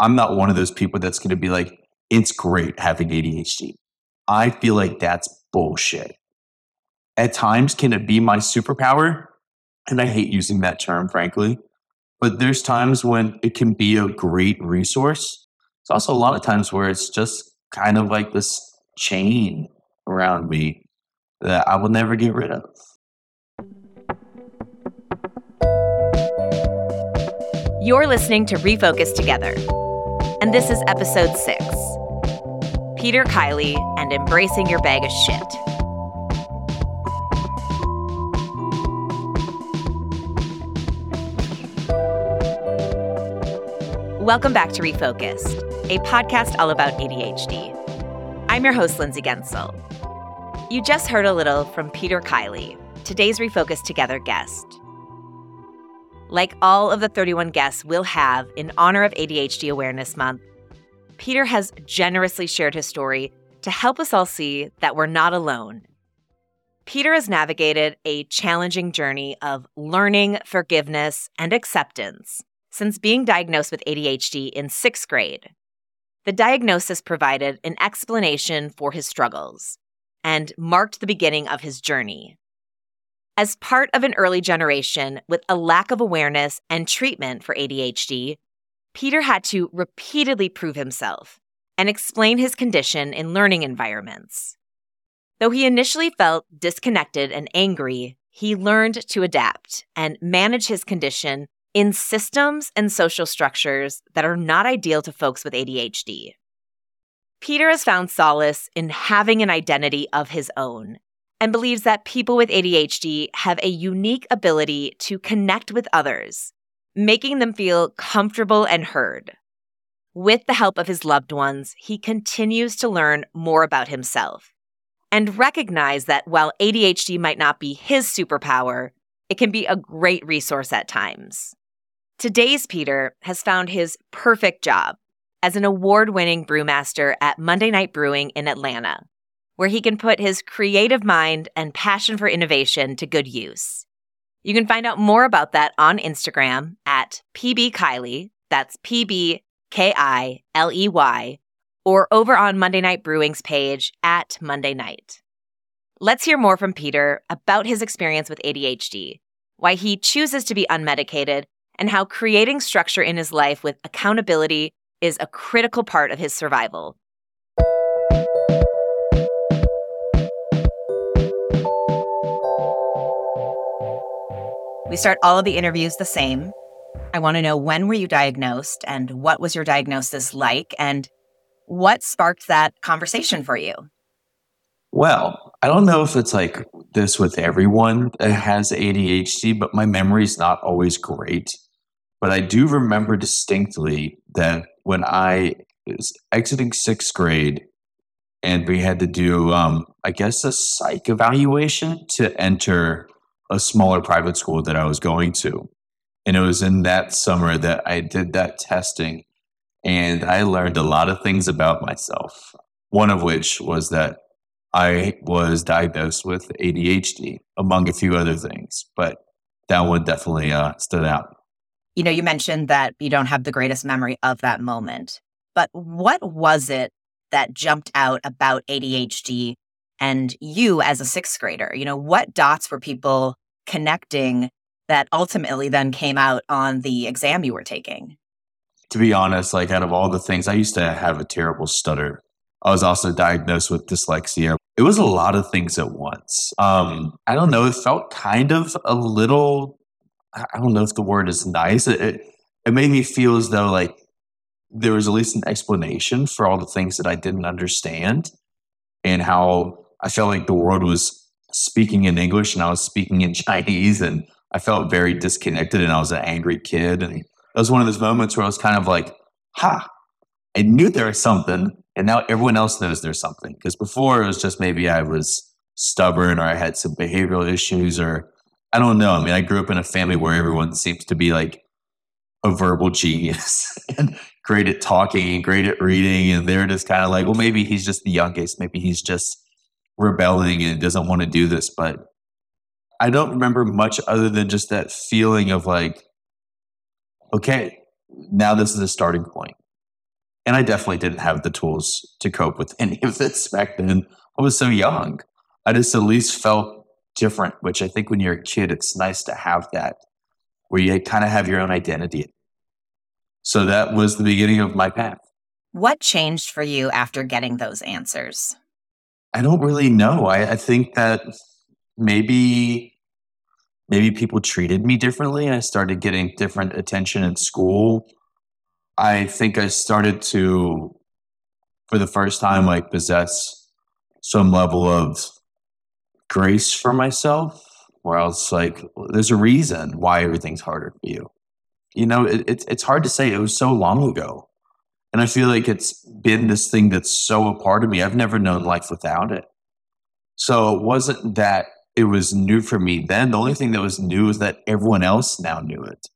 I'm not one of those people that's going to be like, it's great having ADHD. I feel like that's bullshit. At times, can it be my superpower? And I hate using that term, frankly. But there's times when it can be a great resource. It's also a lot of times where it's just kind of like this chain around me that I will never get rid of. You're listening to Refocused Together, and this is episode six Peter Kiley and Embracing Your Bag of Shit. Welcome back to Refocused, a podcast all about ADHD. I'm your host, Lindsay Guentzel. You just heard a little from Peter Kiley, today's Refocused Together guest. Like all of the 31 guests we'll have in honor of ADHD Awareness Month, Peter has generously shared his story to help us all see that we're not alone. Peter has navigated a challenging journey of learning, forgiveness, and acceptance since being diagnosed with ADHD in sixth grade. The diagnosis provided an explanation for his struggles and marked the beginning of his journey. As part of an early generation with a lack of awareness and treatment for ADHD, Peter had to repeatedly prove himself and explain his condition in learning environments. Though he initially felt disconnected and angry, he learned to adapt and manage his condition in systems and social structures that are not ideal to folks with ADHD. Peter has found solace in having an identity of his own and believes that people with ADHD have a unique ability to connect with others making them feel comfortable and heard. With the help of his loved ones, he continues to learn more about himself and recognize that while ADHD might not be his superpower, it can be a great resource at times. Today's Peter has found his perfect job as an award winning brewmaster at Monday Night Brewing in Atlanta, where he can put his creative mind and passion for innovation to good use. You can find out more about that on Instagram at PB Kiley. That's P B K I L E Y, or over on Monday Night Brewing's page at Monday Night. Let's hear more from Peter about his experience with ADHD, why he chooses to be unmedicated, and how creating structure in his life with accountability is a critical part of his survival. We start all of the interviews the same. I want to know when were you diagnosed and what was your diagnosis like and what sparked that conversation for you? Well, I don't know if it's like this with everyone that has ADHD, but my memory is not always great. But I do remember distinctly that when I was exiting sixth grade and we had to do, um, I guess, a psych evaluation to enter a smaller private school that I was going to. And it was in that summer that I did that testing. And I learned a lot of things about myself. One of which was that I was diagnosed with ADHD, among a few other things. But that one definitely uh, stood out. You know, you mentioned that you don't have the greatest memory of that moment. But what was it that jumped out about ADHD and you as a sixth grader? You know, what dots were people connecting that ultimately then came out on the exam you were taking? To be honest, like out of all the things, I used to have a terrible stutter. I was also diagnosed with dyslexia. It was a lot of things at once. Um, I don't know. It felt kind of a little. I don't know if the word is nice. It, it, it made me feel as though like there was at least an explanation for all the things that I didn't understand and how I felt like the world was speaking in English and I was speaking in Chinese and I felt very disconnected and I was an angry kid. And it was one of those moments where I was kind of like, ha, I knew there was something. And now everyone else knows there's something. Because before it was just maybe I was stubborn or I had some behavioral issues or I don't know. I mean, I grew up in a family where everyone seems to be like a verbal genius and great at talking and great at reading. And they're just kind of like, well, maybe he's just the youngest. Maybe he's just rebelling and doesn't want to do this. But I don't remember much other than just that feeling of like, okay, now this is a starting point. And I definitely didn't have the tools to cope with any of this back then. I was so young. I just at least felt different, which I think when you're a kid, it's nice to have that where you kind of have your own identity. So that was the beginning of my path. What changed for you after getting those answers? I don't really know. I, I think that maybe maybe people treated me differently. I started getting different attention at school. I think I started to, for the first time, like possess some level of grace for myself, where I was like, there's a reason why everything's harder for you. You know, it, it's it's hard to say. It was so long ago. And I feel like it's been this thing that's so a part of me. I've never known life without it. So it wasn't that it was new for me then. The only thing that was new is that everyone else now knew it.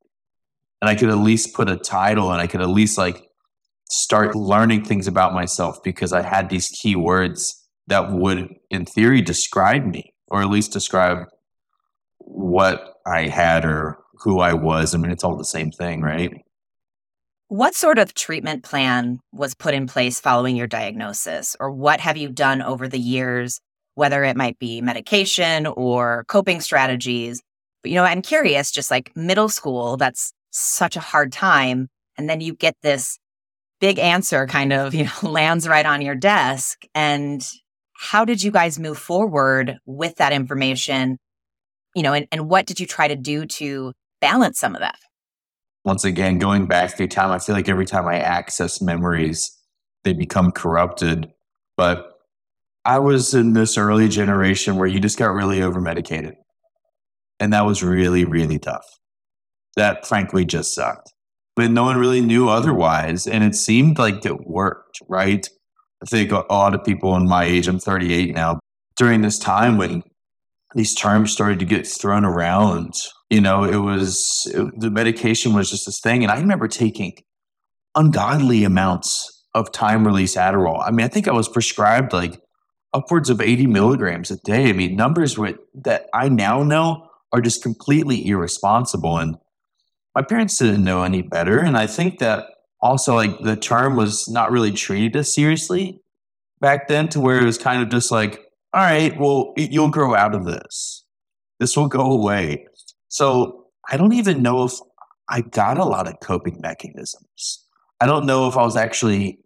And I could at least put a title and I could at least like start learning things about myself because I had these key words that would, in theory, describe me or at least describe what I had or who I was. I mean, it's all the same thing, right? What sort of treatment plan was put in place following your diagnosis, or what have you done over the years whether it might be medication or coping strategies. But, you know, I'm curious, just like middle school, that's such a hard time. And then you get this big answer kind of, you know, lands right on your desk. And how did you guys move forward with that information? You know, and, and what did you try to do to balance some of that? Once again, going back through time, I feel like every time I access memories, they become corrupted. But I was in this early generation where you just got really over medicated. And that was really, really tough. That frankly just sucked. But no one really knew otherwise. And it seemed like it worked, right? I think a lot of people in my age, I'm 38 now, during this time when these terms started to get thrown around, you know, it was it, the medication was just this thing. And I remember taking ungodly amounts of time release Adderall. I mean, I think I was prescribed like upwards of 80 milligrams a day. I mean, numbers that I now know are just completely irresponsible. And my parents didn't know any better. And I think that also, like, the term was not really treated as seriously back then to where it was kind of just like, all right, well, you'll grow out of this. This will go away. So I don't even know if I got a lot of coping mechanisms. I don't know if I was actually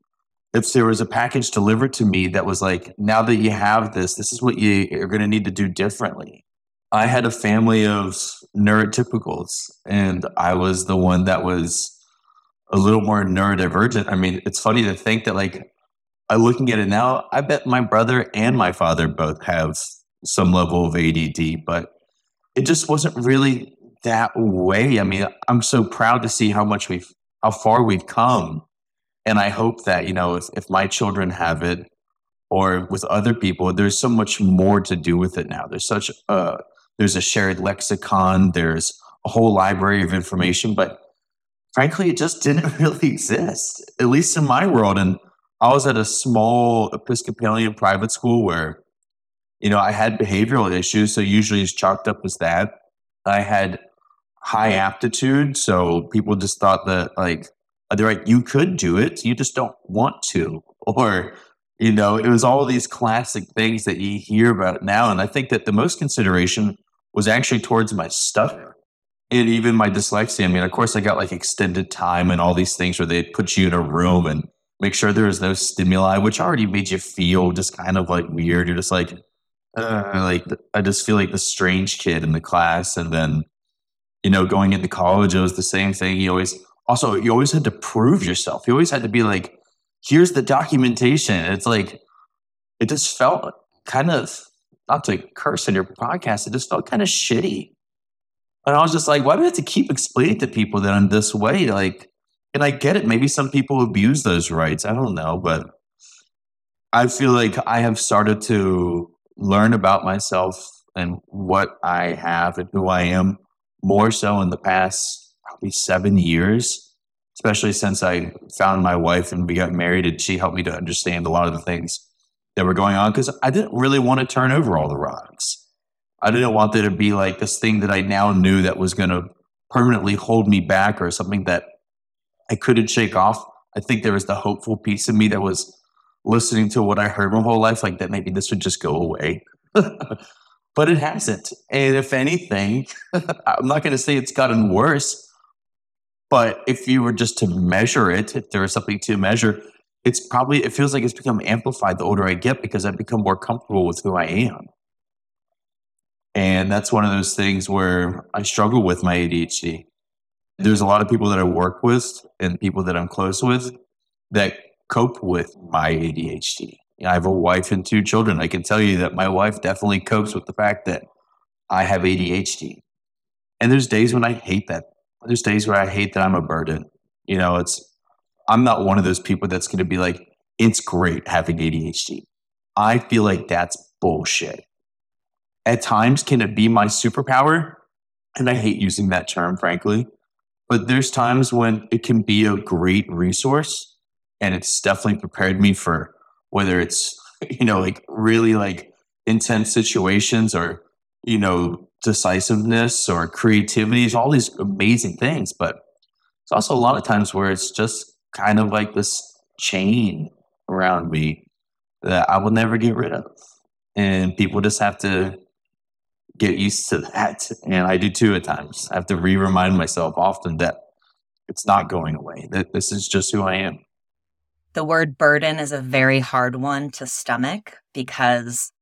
if there was a package delivered to me that was like, now that you have this, this is what you are going to need to do differently. I had a family of neurotypicals, and I was the one that was a little more neurodivergent. I mean, it's funny to think that, like, I looking at it now, I bet my brother and my father both have some level of ADD, but it just wasn't really that way. I mean, I'm so proud to see how much we've, how far we've come and I hope that, you know, if, if my children have it or with other people, there's so much more to do with it now. There's such a, there's a shared lexicon, there's a whole library of information, but frankly, it just didn't really exist, at least in my world. And I was at a small Episcopalian private school where, you know, I had behavioral issues. So usually it's chalked up as that. I had high aptitude. So people just thought that like they're like, you could do it, you just don't want to. Or, you know, it was all these classic things that you hear about now. And I think that the most consideration was actually towards my stutter and even my dyslexia. I mean, of course, I got like extended time and all these things where they'd put you in a room and make sure there was no stimuli, which already made you feel just kind of like weird. You're just like, uh, like I just feel like the strange kid in the class. And then, you know, going into college, it was the same thing. You always also you always had to prove yourself. You always had to be like, here's the documentation. It's like it just felt kind of not to curse in your podcast, it just felt kind of shitty. And I was just like, why do I have to keep explaining to people that I'm this way? Like, and I get it. Maybe some people abuse those rights. I don't know, but I feel like I have started to learn about myself and what I have and who I am more so in the past probably seven years, especially since I found my wife and we got married and she helped me to understand a lot of the things that were going on because I didn't really want to turn over all the rocks. I didn't want there to be like this thing that I now knew that was going to permanently hold me back or something that I couldn't shake off. I think there was the hopeful piece of me that was listening to what I heard my whole life, like that maybe this would just go away. but it hasn't. And if anything, I'm not going to say it's gotten worse, but if you were just to measure it, if there was something to measure, it's probably, it feels like it's become amplified the older I get because I've become more comfortable with who I am. And that's one of those things where I struggle with my ADHD. There's a lot of people that I work with and people that I'm close with that cope with my ADHD. I have a wife and two children. I can tell you that my wife definitely copes with the fact that I have ADHD. And there's days when I hate that. There's days where I hate that I'm a burden. You know, it's, I'm not one of those people that's going to be like, it's great having ADHD. I feel like that's bullshit. At times, can it be my superpower? And I hate using that term, frankly. But there's times when it can be a great resource. And it's definitely prepared me for whether it's, you know, like really like intense situations or, you know, decisiveness or creativity, all these amazing things. But it's also a lot of times where it's just kind of like this chain around me that I will never get rid of. And people just have to get used to that. And I do too at times. I have to re remind myself often that it's not going away, that this is just who I am. The word burden is a very hard one to stomach because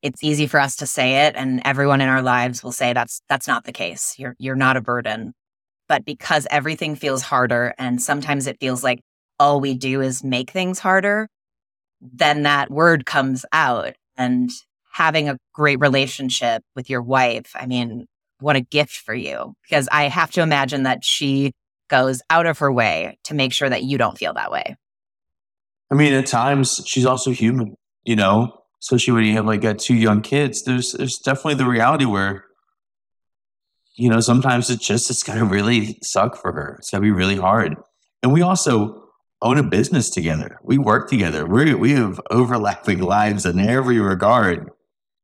it's easy for us to say it and everyone in our lives will say that's that's not the case. You're you're not a burden. But because everything feels harder and sometimes it feels like all we do is make things harder, then that word comes out and having a great relationship with your wife, I mean, what a gift for you. Because I have to imagine that she goes out of her way to make sure that you don't feel that way. I mean, at times she's also human, you know, especially when you have like got two young kids. There's there's definitely the reality where, you know, sometimes it's just it's gonna really suck for her. It's gonna be really hard. And we also own a business together. We work together. We we have overlapping lives in every regard.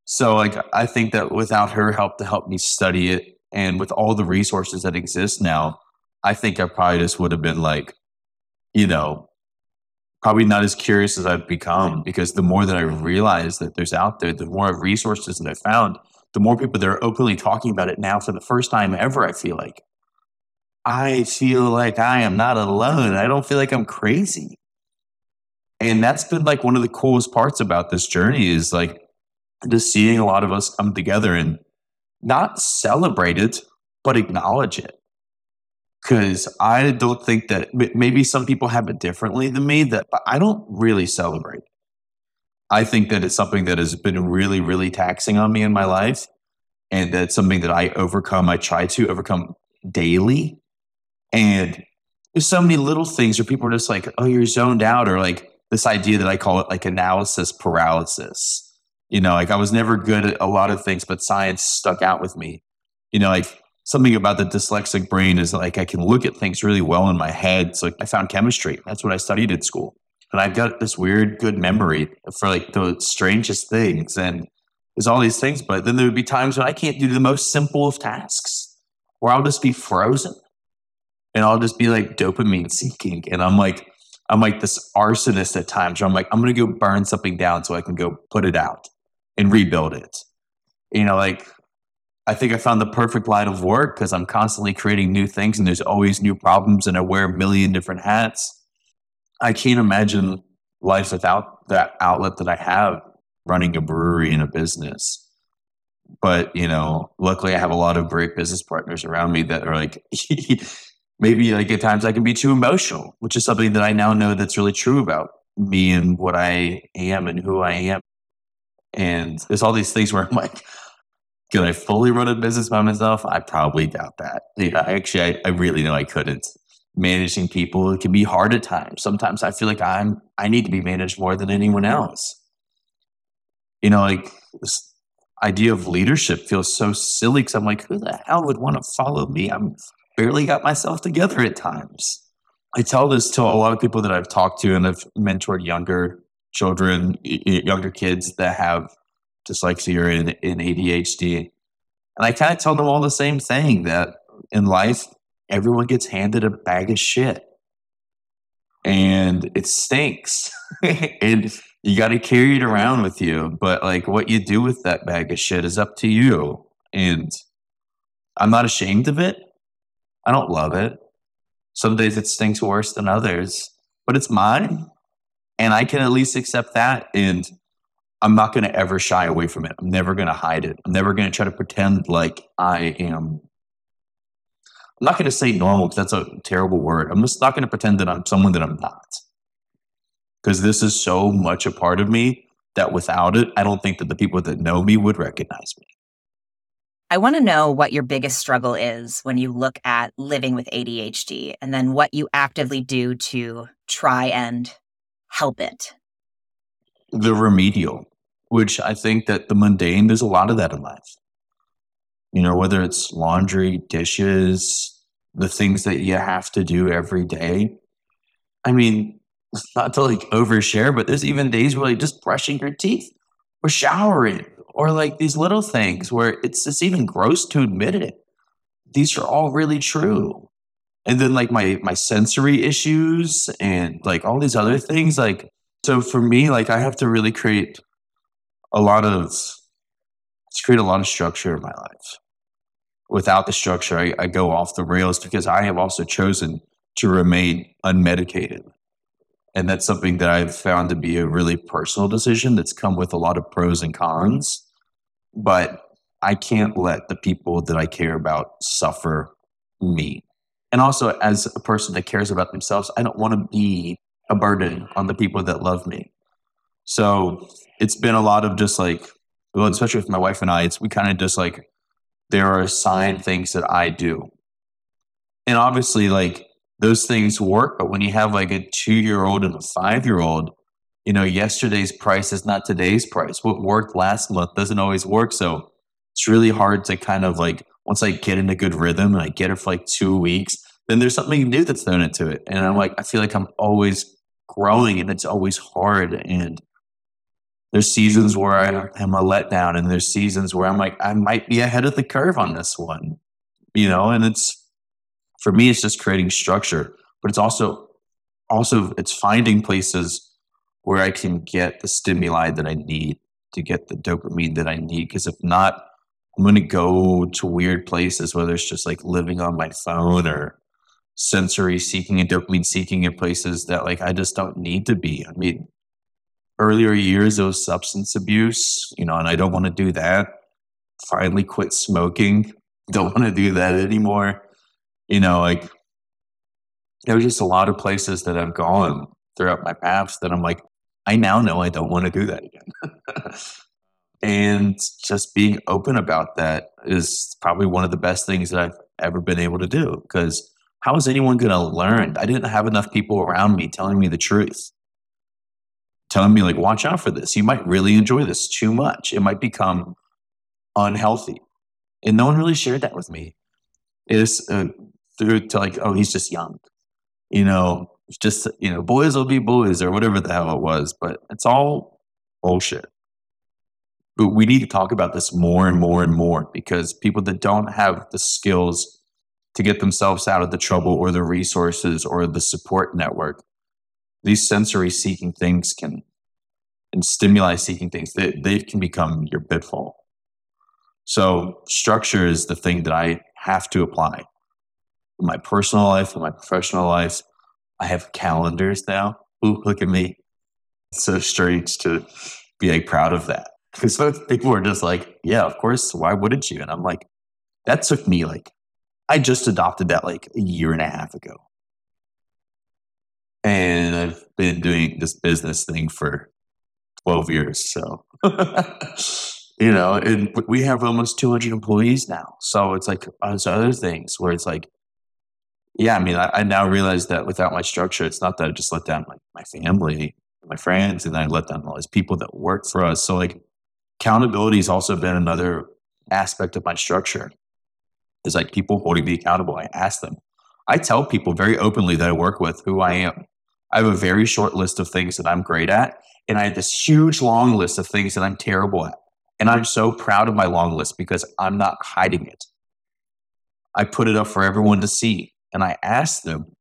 So like I think that without her help to help me study it and with all the resources that exist now, I think I probably just would have been like, you know, probably not as curious as I've become because the more that I realize that there's out there, the more resources that I found, the more people that are openly talking about it now for the first time ever, I feel like. I feel like I am not alone. I don't feel like I'm crazy. And that's been like one of the coolest parts about this journey is like just seeing a lot of us come together and not celebrate it, but acknowledge it. Because I don't think that maybe some people have it differently than me, that but I don't really celebrate. I think that it's something that has been really, really taxing on me in my life. And that's something that I overcome, I try to overcome daily. And there's so many little things where people are just like, oh, you're zoned out, or like this idea that I call it like analysis paralysis you know, like I was never good at a lot of things, but science stuck out with me. You know, like something about the dyslexic brain is like I can look at things really well in my head. So like I found chemistry. That's what I studied at school. And I've got this weird good memory for like the strangest things. And there's all these things, but then there would be times when I can't do the most simple of tasks where I'll just be frozen and I'll just be like dopamine seeking. And I'm like, I'm like this arsonist at times where I'm like, I'm going to go burn something down so I can go put it out and rebuild it. You know, like I think I found the perfect line of work because I'm constantly creating new things and there's always new problems and I wear a million different hats. I can't imagine life without that outlet that I have running a brewery and a business. But, you know, luckily I have a lot of great business partners around me that are like, maybe like at times I can be too emotional, which is something that I now know that's really true about me and what I am and who I am. And there's all these things where I'm like, could I fully run a business by myself? I probably doubt that. Yeah, actually, I, I really know I couldn't. Managing people it can be hard at times. Sometimes I feel like I'm I need to be managed more than anyone else. You know, like this idea of leadership feels so silly because I'm like, who the hell would want to follow me? I'm barely got myself together at times. I tell this to a lot of people that I've talked to and I've mentored younger children, younger kids that have dyslexia in, in ADHD. And I kind of tell them all the same thing that in life, everyone gets handed a bag of shit. and it stinks. and you got to carry it around with you. But like what you do with that bag of shit is up to you. And I'm not ashamed of it. I don't love it. Some days it stinks worse than others, but it's mine. And I can at least accept that. And I'm not going to ever shy away from it. I'm never going to hide it. I'm never going to try to pretend like I am. I'm not going to say normal because that's a terrible word. I'm just not going to pretend that I'm someone that I'm not. Because this is so much a part of me that without it, I don't think that the people that know me would recognize me. I want to know what your biggest struggle is when you look at living with ADHD and then what you actively do to try and help it. The remedial, which I think that the mundane, there's a lot of that in life. You know, whether it's laundry, dishes, the things that you have to do every day. I mean, not to like overshare, but there's even days where like just brushing your teeth or showering or like these little things where it's just even gross to admit it. These are all really true. And then like my my sensory issues and like all these other things like so for me like I have to really create a lot of it's created a lot of structure in my life. Without the structure, I, I go off the rails because I have also chosen to remain unmedicated. And that's something that I've found to be a really personal decision that's come with a lot of pros and cons. But I can't let the people that I care about suffer me. And also, as a person that cares about themselves, I don't want to be a burden on the people that love me. So it's been a lot of just like, well, especially with my wife and I, it's we kind of just like, there are assigned things that I do. And obviously, like, those things work. But when you have like a two year old and a five year old, you know, yesterday's price is not today's price. What worked last month doesn't always work. So it's really hard to kind of like, once I get in a good rhythm and I get it for like two weeks, then there's something new that's thrown into it. And I'm like, I feel like I'm always growing and it's always hard. And there's seasons where I am a letdown and there's seasons where I'm like, I might be ahead of the curve on this one, you know, and it's, for me it's just creating structure but it's also also it's finding places where i can get the stimuli that i need to get the dopamine that i need because if not i'm going to go to weird places whether it's just like living on my phone or sensory seeking and dopamine seeking in places that like i just don't need to be. I mean earlier years was substance abuse you know and i don't want to do that finally quit smoking don't want to do that anymore you know, like there was just a lot of places that I've gone throughout my paths that I'm like, I now know I don't want to do that again. and just being open about that is probably one of the best things that I've ever been able to do because how is anyone going to learn? I didn't have enough people around me telling me the truth, telling me, like, watch out for this. You might really enjoy this too much. It might become unhealthy. And no one really shared that with me. It is uh, through to like, oh, he's just young. You know, just, you know, boys will be boys or whatever the hell it was. But it's all bullshit. But we need to talk about this more and more and more because people that don't have the skills to get themselves out of the trouble or the resources or the support network, these sensory seeking things can and stimuli seeking things, they, they can become your pitfall. So structure is the thing that I have to apply in my personal life and my professional life. I have calendars now. Ooh, look at me. It's so strange to be like proud of that. Because people are just like, yeah, of course. Why wouldn't you? And I'm like, that took me like, I just adopted that like a year and a half ago. And I've been doing this business thing for 12 years. So, you know, and we have almost 200 employees now. So it's like, uh, there's other things where it's like, yeah, I mean, I, I, now realize that without my structure, it's not that I just let down my, my family, my friends, and I let down all these people that work for us. So, like, accountability has also been another aspect of my structure. Is like people holding me accountable. I ask them. I tell people very openly that I work with who I am. I have a very short list of things that I'm great at, and I have this huge long list of things that I'm terrible at. And I'm so proud of my long list because I'm not hiding it. I put it up for everyone to see and I ask them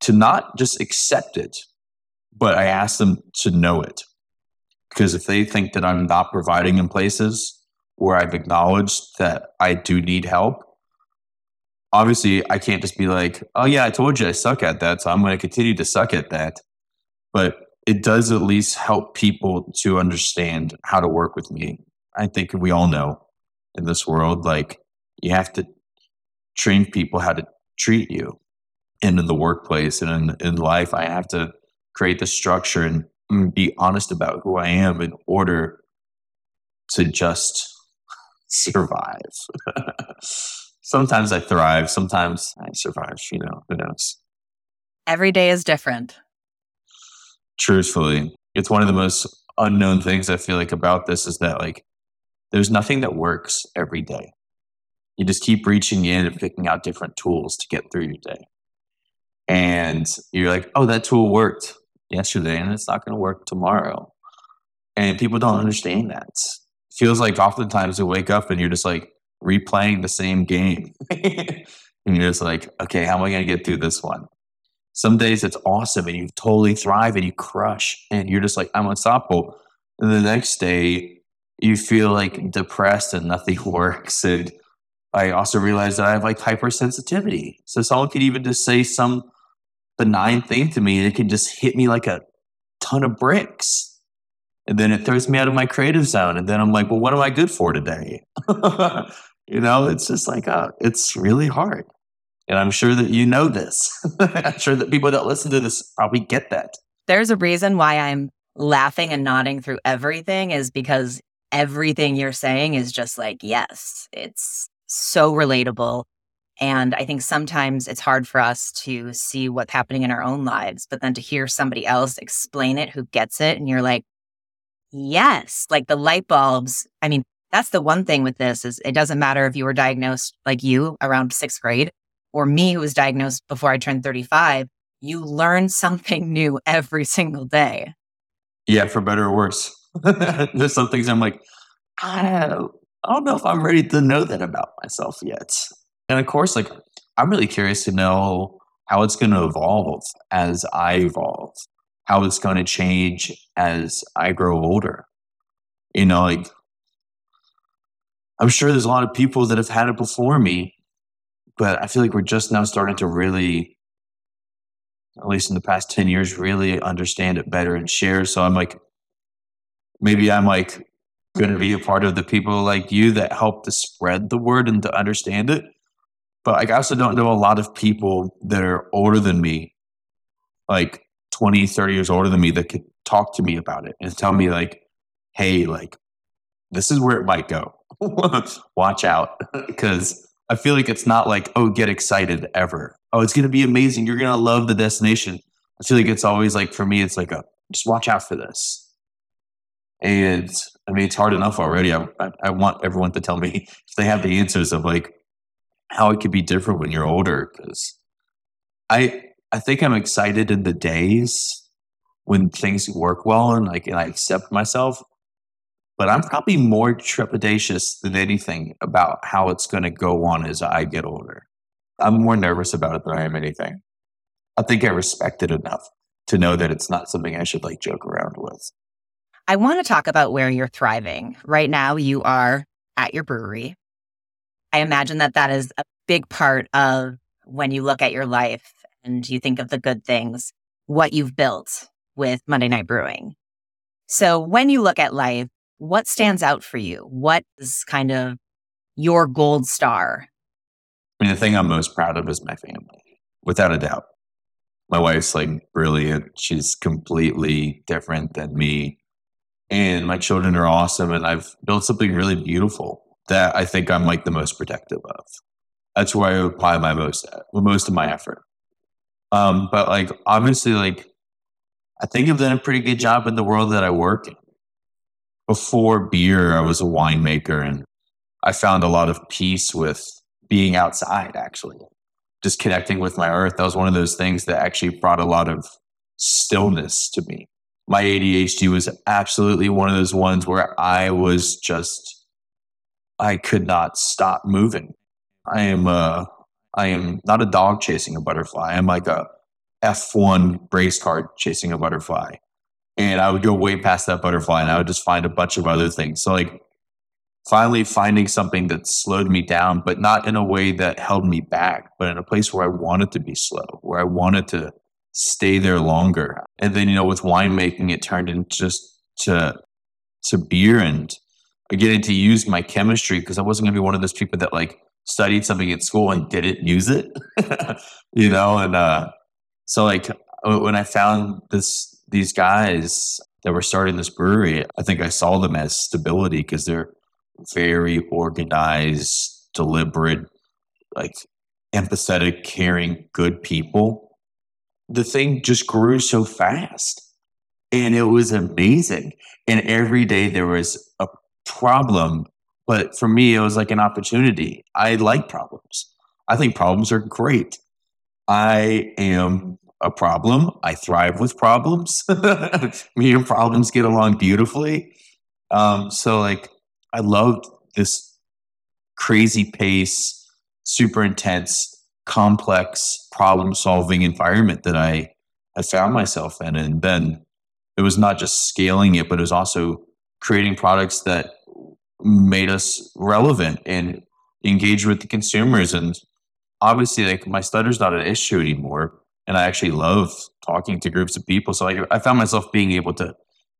to not just accept it, but I ask them to know it. Because if they think that I'm not providing in places where I've acknowledged that I do need help, obviously I can't just be like, oh, yeah, I told you I suck at that. So I'm going to continue to suck at that. But it does at least help people to understand how to work with me. I think we all know in this world, like you have to train people how to treat you. And in the workplace and in, in life, I have to create the structure and mm, be honest about who I am in order to just survive. sometimes I thrive, sometimes I survive, you know, who knows. Every day is different. Truthfully, it's one of the most unknown things I feel like about this is that like there's nothing that works every day. You just keep reaching in and picking out different tools to get through your day. And you're like, oh, that tool worked yesterday and it's not going to work tomorrow. And people don't understand that. It feels like oftentimes you wake up and you're just like replaying the same game. and you're just like, okay, how am I going to get through this one? Some days it's awesome and you totally thrive and you crush and you're just like, I'm unstoppable. And the next day you feel like depressed and nothing works. And I also realized that I have like hypersensitivity. So someone could even just say some benign thing to me and it can just hit me like a ton of bricks. And then it throws me out of my creative zone. And then I'm like, well, what am I good for today? you know, it's just like, uh, it's really hard. And I'm sure that you know this. I'm sure that people that listen to this probably get that. There's a reason why I'm laughing and nodding through everything is because everything you're saying is just like, yes, it's so relatable. And I think sometimes it's hard for us to see what's happening in our own lives, but then to hear somebody else explain it who gets it, and you're like, yes, like the light bulbs. I mean, that's the one thing with this is it doesn't matter if you were diagnosed like you around sixth grade or me who was diagnosed before I turned 35, you learn something new every single day. Yeah, for better or worse. There's some things I'm like, I don't, I don't know if I'm ready to know that about myself yet. And of course, like, I'm really curious to know how it's going to evolve as I evolve, how it's going to change as I grow older. You know, like, I'm sure there's a lot of people that have had it before me but I feel like we're just now starting to really, at least in the past 10 years, really understand it better and share. So I'm like, maybe I'm like going to be a part of the people like you that help to spread the word and to understand it. But I also don't know a lot of people that are older than me, like 20, 30 years older than me, that could talk to me about it and tell me, like, hey, like, this is where it might go. Watch out. Because I feel like it's not like, oh, get excited ever. Oh, it's going to be amazing. You're going to love the destination. I feel like it's always like, for me, it's like a, just watch out for this. And I mean, it's hard enough already. I, I, I want everyone to tell me if they have the answers of like how it could be different when you're older. Cause I, I think I'm excited in the days when things work well and like, and I accept myself but I'm probably more trepidatious than anything about how it's going to go on as I get older. I'm more nervous about it than I am anything. I think I respect it enough to know that it's not something I should like joke around with. I want to talk about where you're thriving. Right now, you are at your brewery. I imagine that that is a big part of when you look at your life and you think of the good things, what you've built with Monday Night Brewing. So when you look at life, what stands out for you? What is kind of your gold star? I mean, the thing I'm most proud of is my family, without a doubt. My wife's like brilliant. She's completely different than me. And my children are awesome. And I've built something really beautiful that I think I'm like the most protective of. That's where I apply my most, most of my effort. Um, but like, obviously, like, I think I've done a pretty good job in the world that I work in before beer, I was a winemaker and I found a lot of peace with being outside, actually. Just connecting with my earth. That was one of those things that actually brought a lot of stillness to me. My ADHD was absolutely one of those ones where I was just, I could not stop moving. I am, uh, I am not a dog chasing a butterfly. I'm like a F1 race car chasing a butterfly. And I would go way past that butterfly and I would just find a bunch of other things. So, like, finally finding something that slowed me down, but not in a way that held me back, but in a place where I wanted to be slow, where I wanted to stay there longer. And then, you know, with winemaking, it turned into just to, to beer and getting to use my chemistry because I wasn't going to be one of those people that like studied something at school and didn't use it, you know? And, uh, so like when I found this, these guys that were starting this brewery, I think I saw them as stability because they're very organized, deliberate, like empathetic, caring, good people. The thing just grew so fast and it was amazing. And every day there was a problem, but for me, it was like an opportunity. I like problems. I think problems are great. I am a problem. I thrive with problems. Me and problems get along beautifully. Um, so, like, I loved this crazy pace, super intense, complex problem solving environment that I had found myself in. And then it was not just scaling it, but it was also creating products that made us relevant and engage with the consumers. And obviously, like my stutter's not an issue anymore. And I actually love talking to groups of people. So I, I found myself being able to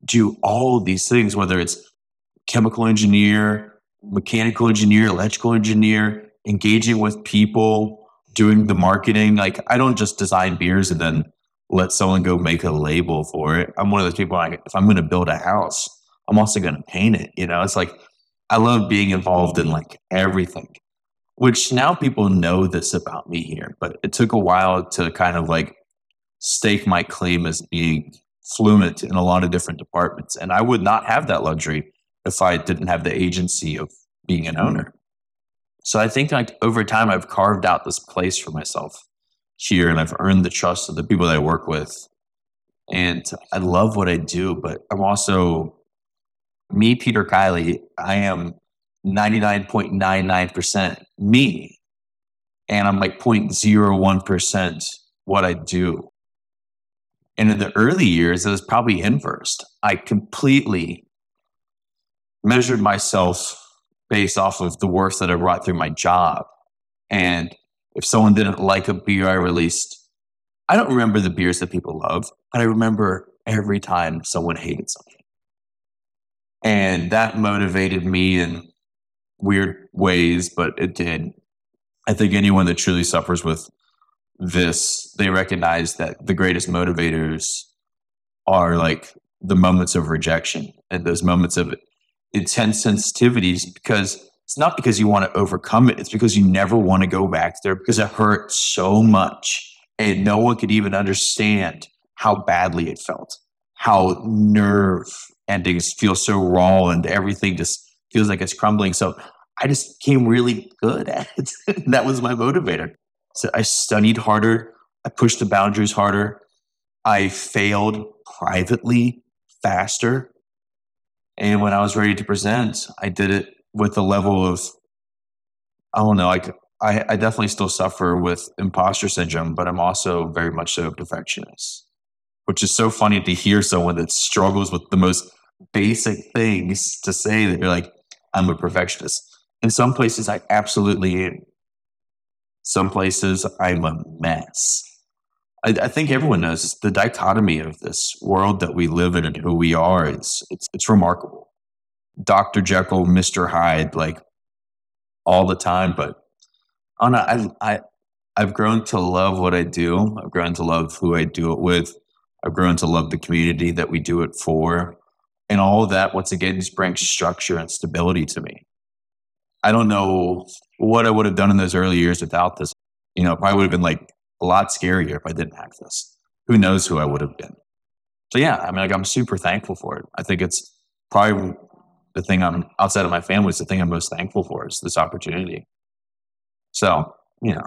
do all these things, whether it's chemical engineer, mechanical engineer, electrical engineer, engaging with people, doing the marketing. Like I don't just design beers and then let someone go make a label for it. I'm one of those people like if I'm going to build a house, I'm also going to paint it. You know, it's like I love being involved in like everything. Which now people know this about me here, but it took a while to kind of like stake my claim as being fluent in a lot of different departments. And I would not have that luxury if I didn't have the agency of being an owner. So I think like over time I've carved out this place for myself here and I've earned the trust of the people that I work with. And I love what I do, but I'm also me, Peter Kiley, I am 99.99% me. And I'm like 0.01% what I do. And in the early years, it was probably inverse. I completely measured myself based off of the work that I brought through my job. And if someone didn't like a beer I released, I don't remember the beers that people love, but I remember every time someone hated something. And that motivated me in weird ways, but it did. I think anyone that truly suffers with this, they recognize that the greatest motivators are like the moments of rejection and those moments of intense sensitivities because it's not because you want to overcome it. It's because you never want to go back there because it hurt so much and no one could even understand how badly it felt, how nerve endings feel so raw and everything just feels like it's crumbling. So I just came really good at it. that was my motivator. So I studied harder. I pushed the boundaries harder. I failed privately faster. And when I was ready to present, I did it with a level of, I don't know, like I, I definitely still suffer with imposter syndrome, but I'm also very much so a perfectionist, which is so funny to hear someone that struggles with the most basic things to say that you're like, I'm a perfectionist. In some places, I absolutely am. Some places, I'm a mess. I, I think everyone knows the dichotomy of this world that we live in and who we are. It's it's, it's remarkable. Dr. Jekyll, Mr. Hyde, like all the time. But I, I, I've grown to love what I do. I've grown to love who I do it with. I've grown to love the community that we do it for. And all of that, once again, just brings structure and stability to me. I don't know what I would have done in those early years without this. You know, probably would have been like a lot scarier if I didn't have this. Who knows who I would have been. So yeah, I mean, like I'm super thankful for it. I think it's probably the thing I'm outside of my family is the thing I'm most thankful for is this opportunity. So, you know,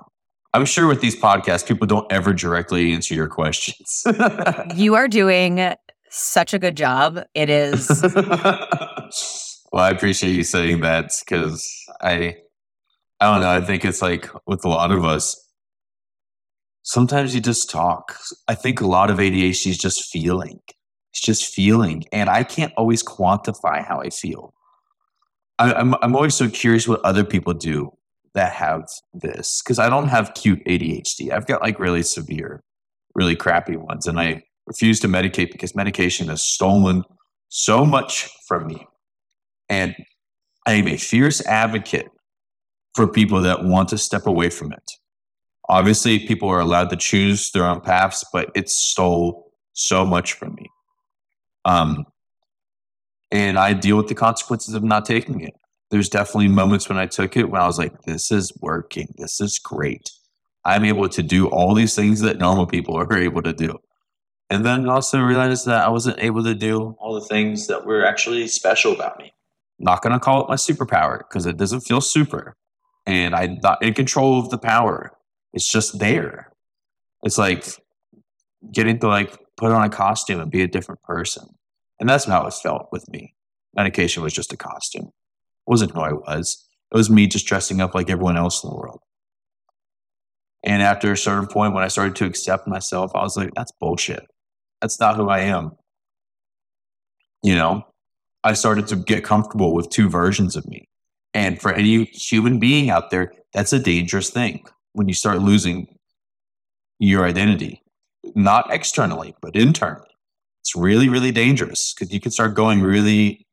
I'm sure with these podcasts, people don't ever directly answer your questions. you are doing such a good job. It is. well, I appreciate you saying that because I, I don't know. I think it's like with a lot of us, sometimes you just talk. I think a lot of ADHD is just feeling. It's just feeling. And I can't always quantify how I feel. I, I'm, I'm always so curious what other people do that have this because I don't have cute ADHD. I've got like really severe, really crappy ones. And I refuse to medicate because medication has stolen so much from me. And I am a fierce advocate for people that want to step away from it. Obviously, people are allowed to choose their own paths, but it stole so much from me. Um, and I deal with the consequences of not taking it. There's definitely moments when I took it when I was like, this is working. This is great. I'm able to do all these things that normal people are able to do. And then also realized that I wasn't able to do all the things that were actually special about me. Not going to call it my superpower because it doesn't feel super. And I'm not in control of the power. It's just there. It's like getting to like put on a costume and be a different person. And that's how it felt with me. Medication was just a costume. Wasn't who I was. It was me just dressing up like everyone else in the world. And after a certain point, when I started to accept myself, I was like, that's bullshit. That's not who I am. You know, I started to get comfortable with two versions of me. And for any human being out there, that's a dangerous thing when you start losing your identity, not externally, but internally. It's really, really dangerous because you can start going really,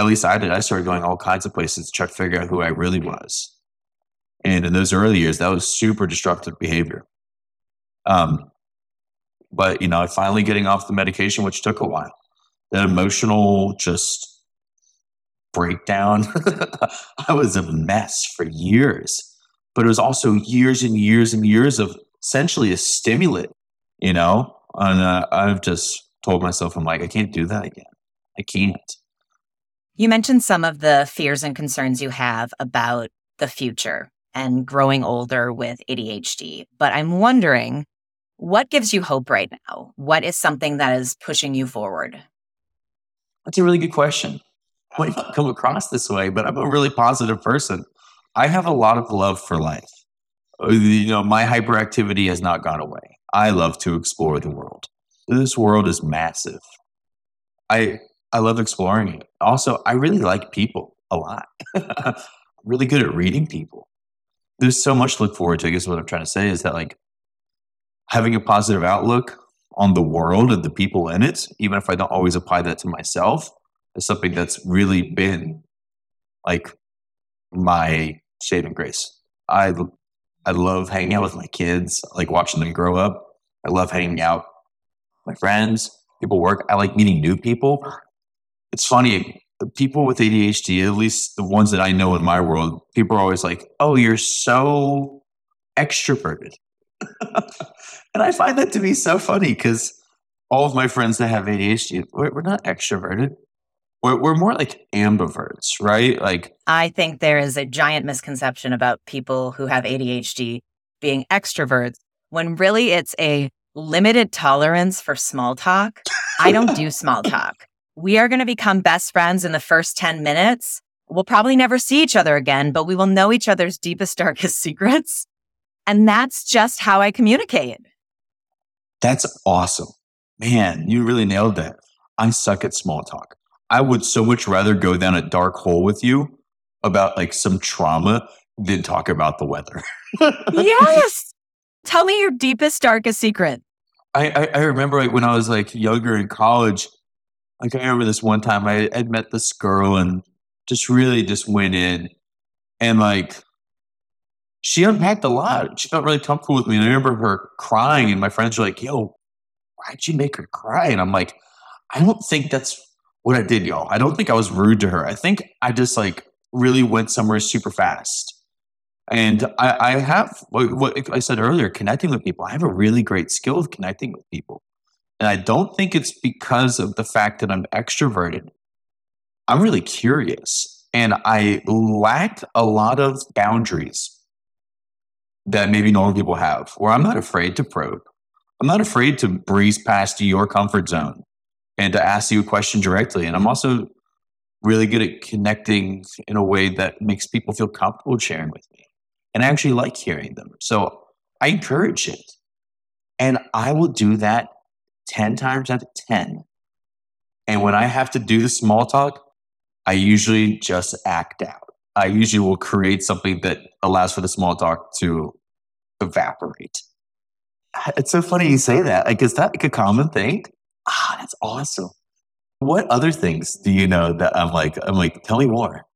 at least I did, I started going all kinds of places to try to figure out who I really was. And in those early years, that was super destructive behavior. Um, but, you know, finally getting off the medication, which took a while, that emotional just breakdown. I was a mess for years, but it was also years and years and years of essentially a stimulant, you know? And uh, I've just told myself, I'm like, I can't do that again. I can't. You mentioned some of the fears and concerns you have about the future and growing older with ADHD, but I'm wondering what gives you hope right now? What is something that is pushing you forward? That's a really good question. I might not come across this way, but I'm a really positive person. I have a lot of love for life. Uh, you know, my hyperactivity has not gone away. I love to explore the world. This world is massive. I I love exploring it. Also, I really like people a lot. Really good at reading people. There's so much to look forward to. I guess what I'm trying to say is that like having a positive outlook on the world and the people in it, even if I don't always apply that to myself, is something that's really been like my saving grace. I I love hanging out with my kids, I like watching them grow up. I love hanging out with my friends, people work. I like meeting new people. It's funny, people with ADHD, at least the ones that I know in my world, people are always like, "Oh, you're so extroverted." and I find that to be so funny because all of my friends that have ADHD, we're, we're not extroverted. We're, we're more like ambiverts, right? Like, I think there is a giant misconception about people who have ADHD being extroverts when really it's a limited tolerance for small talk. I don't do small talk. We are going to become best friends in the first 10 minutes. We'll probably never see each other again, but we will know each other's deepest, darkest secrets. And that's just how I communicate. That's awesome. Man, you really nailed that. I suck at small talk. I would so much rather go down a dark hole with you about like some trauma than talk about the weather. yes. Tell me your deepest, darkest secret. I, I, I, remember like when I was like younger in college, like I remember this one time I had met this girl and just really just went in and like she unpacked a lot. She felt really comfortable with me. And I remember her crying and my friends were like, yo, why'd you make her cry? And I'm like, I don't think that's what I did, y'all. I don't think I was rude to her. I think I just like really went somewhere super fast. And I, I have what I said earlier, connecting with people. I have a really great skill of connecting with people. And I don't think it's because of the fact that I'm extroverted. I'm really curious and I lack a lot of boundaries that maybe normal people have, where I'm not afraid to probe. I'm not afraid to breeze past your comfort zone and to ask you a question directly. And I'm also really good at connecting in a way that makes people feel comfortable sharing with me. And I actually like hearing them. So I encourage it. And I will do that 10 times out of 10. And when I have to do the small talk, I usually just act out. I usually will create something that allows for the small talk to evaporate. It's so funny you say that. Like, is that like a common thing? Ah, that's awesome. What other things do you know that I'm like, I'm like, tell me more.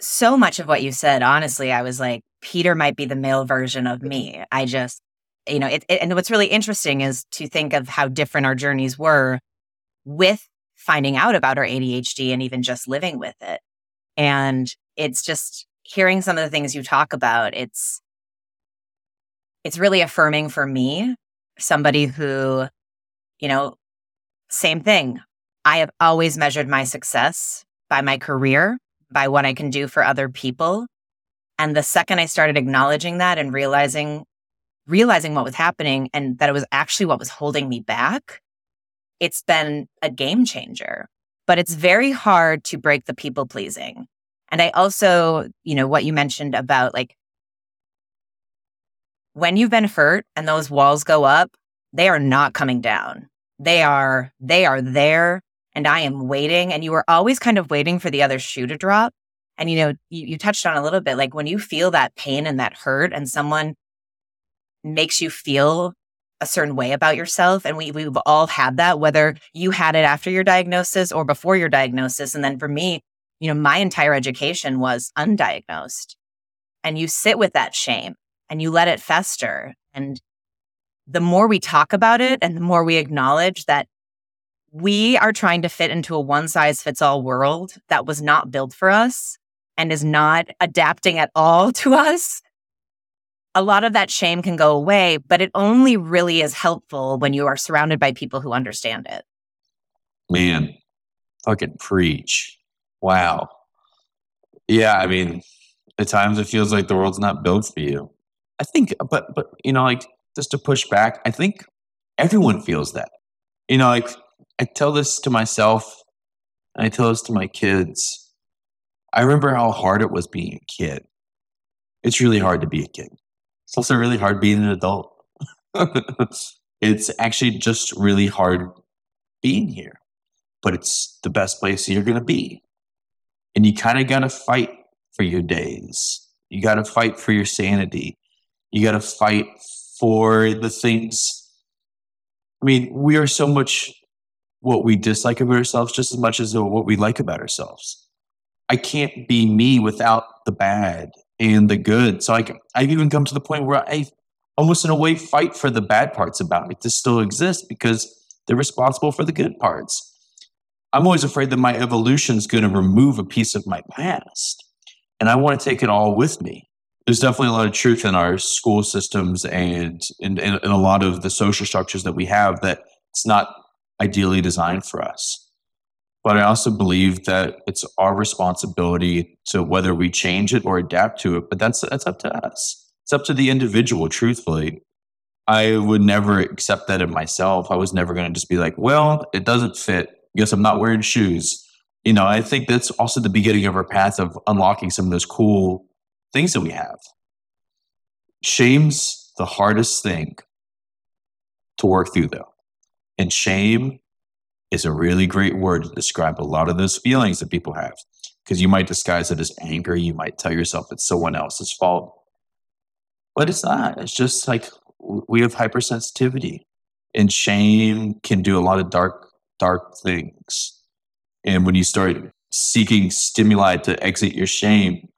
So much of what you said, honestly, I was like, Peter might be the male version of me. I just, you know, it, it, and what's really interesting is to think of how different our journeys were with finding out about our ADHD and even just living with it. And it's just hearing some of the things you talk about. It's, it's really affirming for me, somebody who, you know, same thing. I have always measured my success by my career, by what I can do for other people. And the second I started acknowledging that and realizing realizing what was happening and that it was actually what was holding me back, it's been a game changer. But it's very hard to break the people pleasing. And I also, you know, what you mentioned about like when you've been hurt and those walls go up, they are not coming down. They are, they are there and I am waiting. And you are always kind of waiting for the other shoe to drop. And, you know, you, you touched on a little bit like when you feel that pain and that hurt and someone makes you feel a certain way about yourself. And we, we've all had that, whether you had it after your diagnosis or before your diagnosis. And then for me, you know, my entire education was undiagnosed. And you sit with that shame and you let it fester. And the more we talk about it and the more we acknowledge that we are trying to fit into a one size fits all world that was not built for us and is not adapting at all to us, a lot of that shame can go away, but it only really is helpful when you are surrounded by people who understand it. Man, fucking preach. Wow. Yeah, I mean, at times it feels like the world's not built for you. I think, but, but, you know, like just to push back, I think everyone feels that. You know, like I tell this to myself, and I tell this to my kids. I remember how hard it was being a kid. It's really hard to be a kid. It's also really hard being an adult. it's actually just really hard being here, but it's the best place you're going to be. And you kind of got to fight for your days. You got to fight for your sanity. You got to fight for the things. I mean, we are so much what we dislike about ourselves just as much as what we like about ourselves. I can't be me without the bad and the good. So I, I've even come to the point where I almost in a way fight for the bad parts about me to still exist because they're responsible for the good parts. I'm always afraid that my evolution is going to remove a piece of my past. And I want to take it all with me. There's definitely a lot of truth in our school systems and in, in, in a lot of the social structures that we have that it's not ideally designed for us. But I also believe that it's our responsibility to whether we change it or adapt to it. But that's that's up to us. It's up to the individual, truthfully. I would never accept that in myself. I was never going to just be like, well, it doesn't fit. Guess I'm not wearing shoes. You know, I think that's also the beginning of our path of unlocking some of those cool things that we have. Shame's the hardest thing to work through, though. And shame is a really great word to describe a lot of those feelings that people have. Because you might disguise it as anger. You might tell yourself it's someone else's fault. But it's not. It's just like we have hypersensitivity. And shame can do a lot of dark, dark things. And when you start seeking stimuli to exit your shame,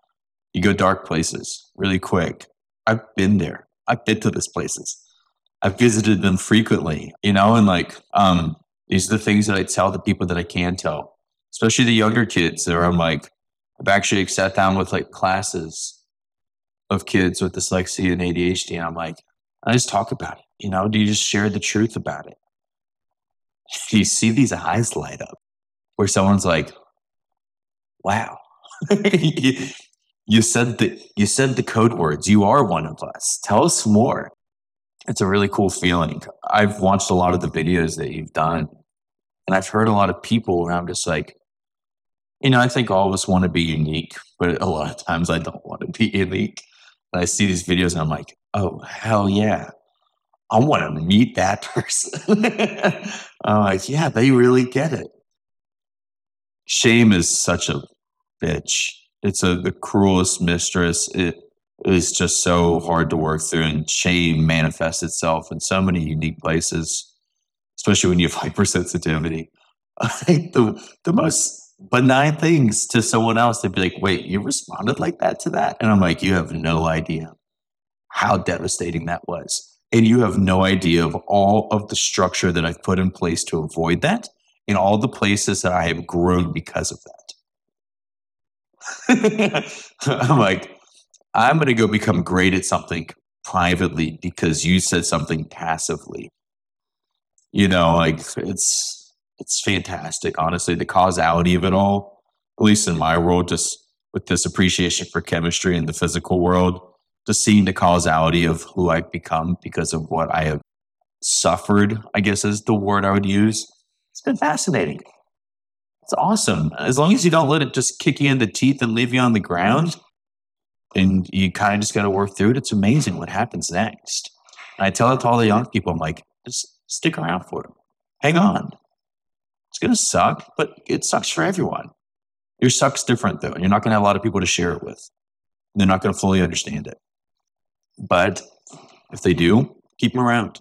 you go dark places really quick. I've been there. I've been to these places. I've visited them frequently, you know, and like, um, these are the things that I tell the people that I can tell, especially the younger kids that I'm like, I've actually sat down with like classes of kids with dyslexia and ADHD. And I'm like, I just talk about it. You know, do you just share the truth about it? Do you see these eyes light up where someone's like, wow. you said the you said the code words. You are one of us. Tell us more it's a really cool feeling. I've watched a lot of the videos that you've done, and I've heard a lot of people where I'm just like, you know, I think all of us want to be unique, but a lot of times I don't want to be unique. And I see these videos and I'm like, oh, hell yeah. I want to meet that person. I'm like, yeah, they really get it. Shame is such a bitch. It's a the cruelest mistress. It is just so hard to work through, and shame manifests itself in so many unique places, especially when you have hypersensitivity. The the most benign things to someone else, they'd be like, "Wait, you responded like that to that?" And I'm like, "You have no idea how devastating that was." And you have no idea of all of the structure that I've put in place to avoid that and all the places that I have grown because of that. I'm like, I'm going to go become great at something privately because you said something passively. You know, like it's it's fantastic. Honestly, the causality of it all, at least in my world, just with this appreciation for chemistry and the physical world, just seeing the causality of who I've become because of what I have suffered, I guess is the word I would use. It's been fascinating. It's awesome. As long as you don't let it just kick you in the teeth and leave you on the ground, and you kind of just got to work through it. It's amazing what happens next. And I tell it to all the young people, I'm like, just stick around for it. Hang on. It's going to suck, but it sucks for everyone. Your suck's different though, and you're not going to have a lot of people to share it with. They're not going to fully understand it. But if they do, keep them around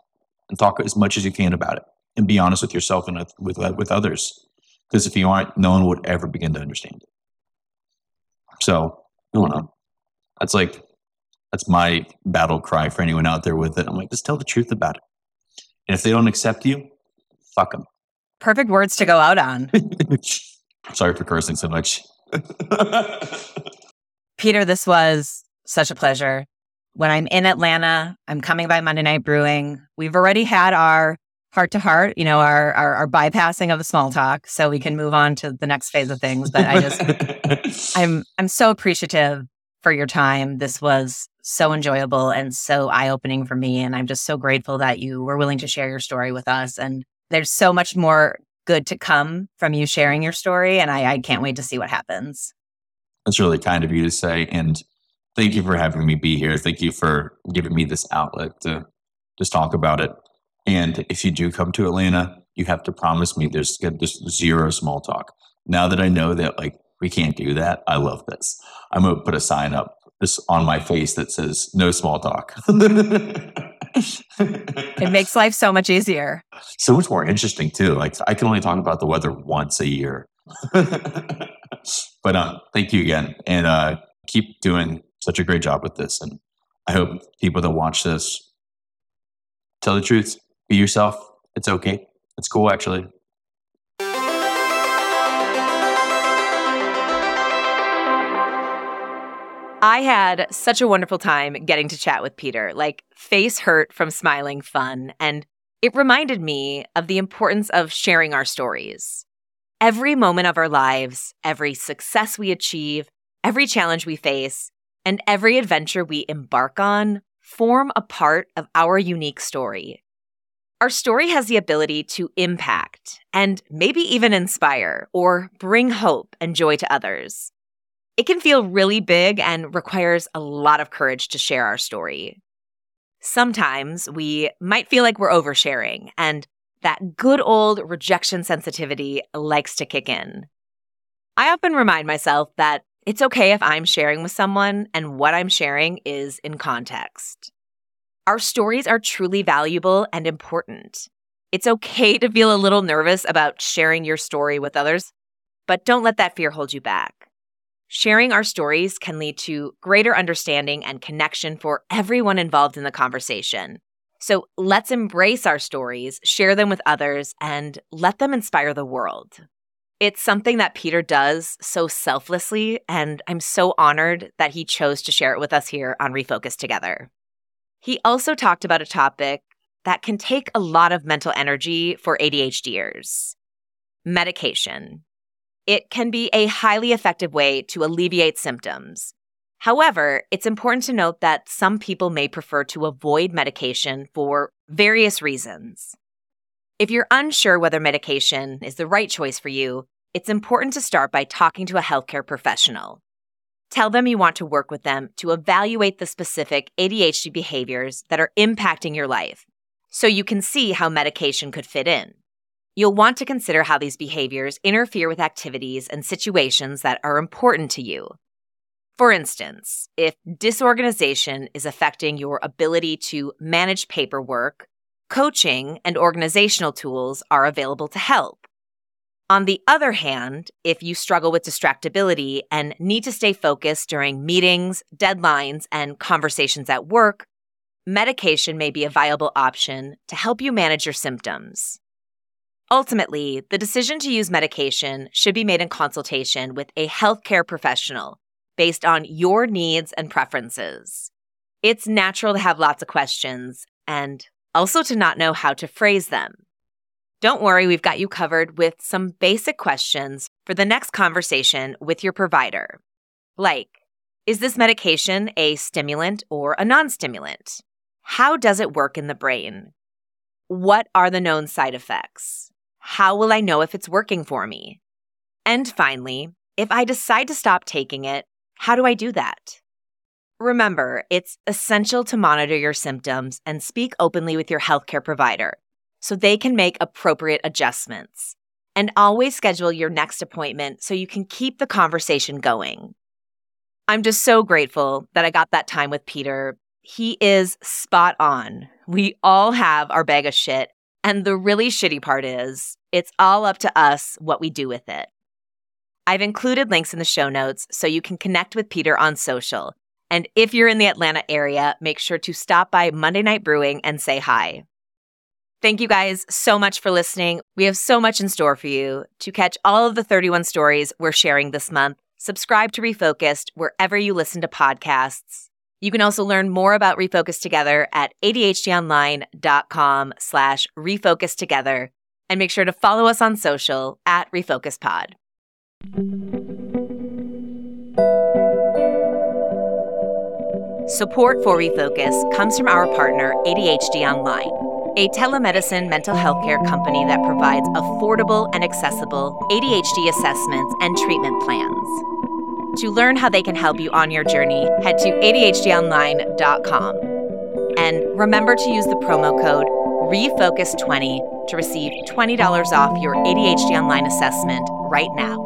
and talk as much as you can about it and be honest with yourself and with, with uh, others. Because if you aren't, no one would ever begin to understand it. So, I don't know. That's like that's my battle cry for anyone out there with it. I'm like, just tell the truth about it. And if they don't accept you, fuck them. Perfect words to go out on. Sorry for cursing so much. Peter, this was such a pleasure. When I'm in Atlanta, I'm coming by Monday Night Brewing. We've already had our heart to heart, you know, our, our, our bypassing of the small talk, so we can move on to the next phase of things. But I just, I'm I'm so appreciative for your time. This was so enjoyable and so eye opening for me. And I'm just so grateful that you were willing to share your story with us. And there's so much more good to come from you sharing your story. And I, I can't wait to see what happens. That's really kind of you to say. And thank you for having me be here. Thank you for giving me this outlet to just talk about it. And if you do come to Atlanta, you have to promise me there's, there's zero small talk. Now that I know that like we can't do that. I love this. I'm going to put a sign up this on my face that says no small talk. it makes life so much easier. So much more interesting too. Like I can only talk about the weather once a year. but um, thank you again. And uh, keep doing such a great job with this. And I hope people that watch this tell the truth. Be yourself. It's okay. It's cool actually. I had such a wonderful time getting to chat with Peter, like face hurt from smiling fun. And it reminded me of the importance of sharing our stories. Every moment of our lives, every success we achieve, every challenge we face, and every adventure we embark on form a part of our unique story. Our story has the ability to impact and maybe even inspire or bring hope and joy to others. It can feel really big and requires a lot of courage to share our story. Sometimes we might feel like we're oversharing, and that good old rejection sensitivity likes to kick in. I often remind myself that it's okay if I'm sharing with someone and what I'm sharing is in context. Our stories are truly valuable and important. It's okay to feel a little nervous about sharing your story with others, but don't let that fear hold you back. Sharing our stories can lead to greater understanding and connection for everyone involved in the conversation. So let's embrace our stories, share them with others, and let them inspire the world. It's something that Peter does so selflessly, and I'm so honored that he chose to share it with us here on Refocused Together. He also talked about a topic that can take a lot of mental energy for ADHDers medication. It can be a highly effective way to alleviate symptoms. However, it's important to note that some people may prefer to avoid medication for various reasons. If you're unsure whether medication is the right choice for you, it's important to start by talking to a healthcare professional. Tell them you want to work with them to evaluate the specific ADHD behaviors that are impacting your life so you can see how medication could fit in. You'll want to consider how these behaviors interfere with activities and situations that are important to you. For instance, if disorganization is affecting your ability to manage paperwork, coaching and organizational tools are available to help. On the other hand, if you struggle with distractibility and need to stay focused during meetings, deadlines, and conversations at work, medication may be a viable option to help you manage your symptoms. Ultimately, the decision to use medication should be made in consultation with a healthcare professional based on your needs and preferences. It's natural to have lots of questions and also to not know how to phrase them. Don't worry, we've got you covered with some basic questions for the next conversation with your provider. Like, is this medication a stimulant or a non stimulant? How does it work in the brain? What are the known side effects? How will I know if it's working for me? And finally, if I decide to stop taking it, how do I do that? Remember, it's essential to monitor your symptoms and speak openly with your healthcare provider so they can make appropriate adjustments. And always schedule your next appointment so you can keep the conversation going. I'm just so grateful that I got that time with Peter. He is spot on. We all have our bag of shit, and the really shitty part is, it's all up to us what we do with it. I've included links in the show notes so you can connect with Peter on social. And if you're in the Atlanta area, make sure to stop by Monday Night Brewing and say hi. Thank you guys so much for listening. We have so much in store for you. To catch all of the 31 stories we're sharing this month, subscribe to Refocused wherever you listen to podcasts. You can also learn more about Refocused Together at adhdonline.com slash refocus together and make sure to follow us on social at Refocus Pod. Support for Refocus comes from our partner, ADHD Online, a telemedicine mental health care company that provides affordable and accessible ADHD assessments and treatment plans. To learn how they can help you on your journey, head to ADHDonline.com. And remember to use the promo code REFOCUS20 to receive $20 off your ADHD Online assessment right now.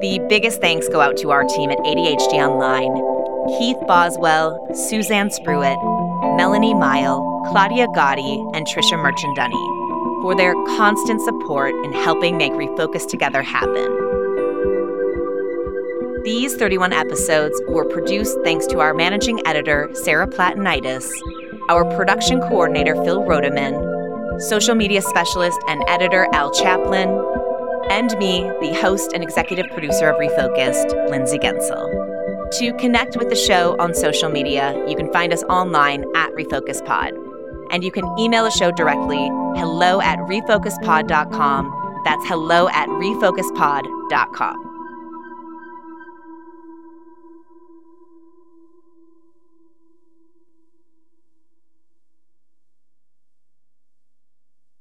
The biggest thanks go out to our team at ADHD Online Keith Boswell, Suzanne Spruitt, Melanie Mile, Claudia Gotti, and Trisha Merchandunny for their constant support in helping make Refocused Together happen. These 31 episodes were produced thanks to our managing editor, Sarah Platinitis, our production coordinator, Phil Rodeman, social media specialist and editor, Al Chaplin, and me, the host and executive producer of Refocused, Lindsay Guentzel. To connect with the show on social media, you can find us online at RefocusPod. And you can email the show directly, hello at refocuspod.com. That's hello at refocuspod.com.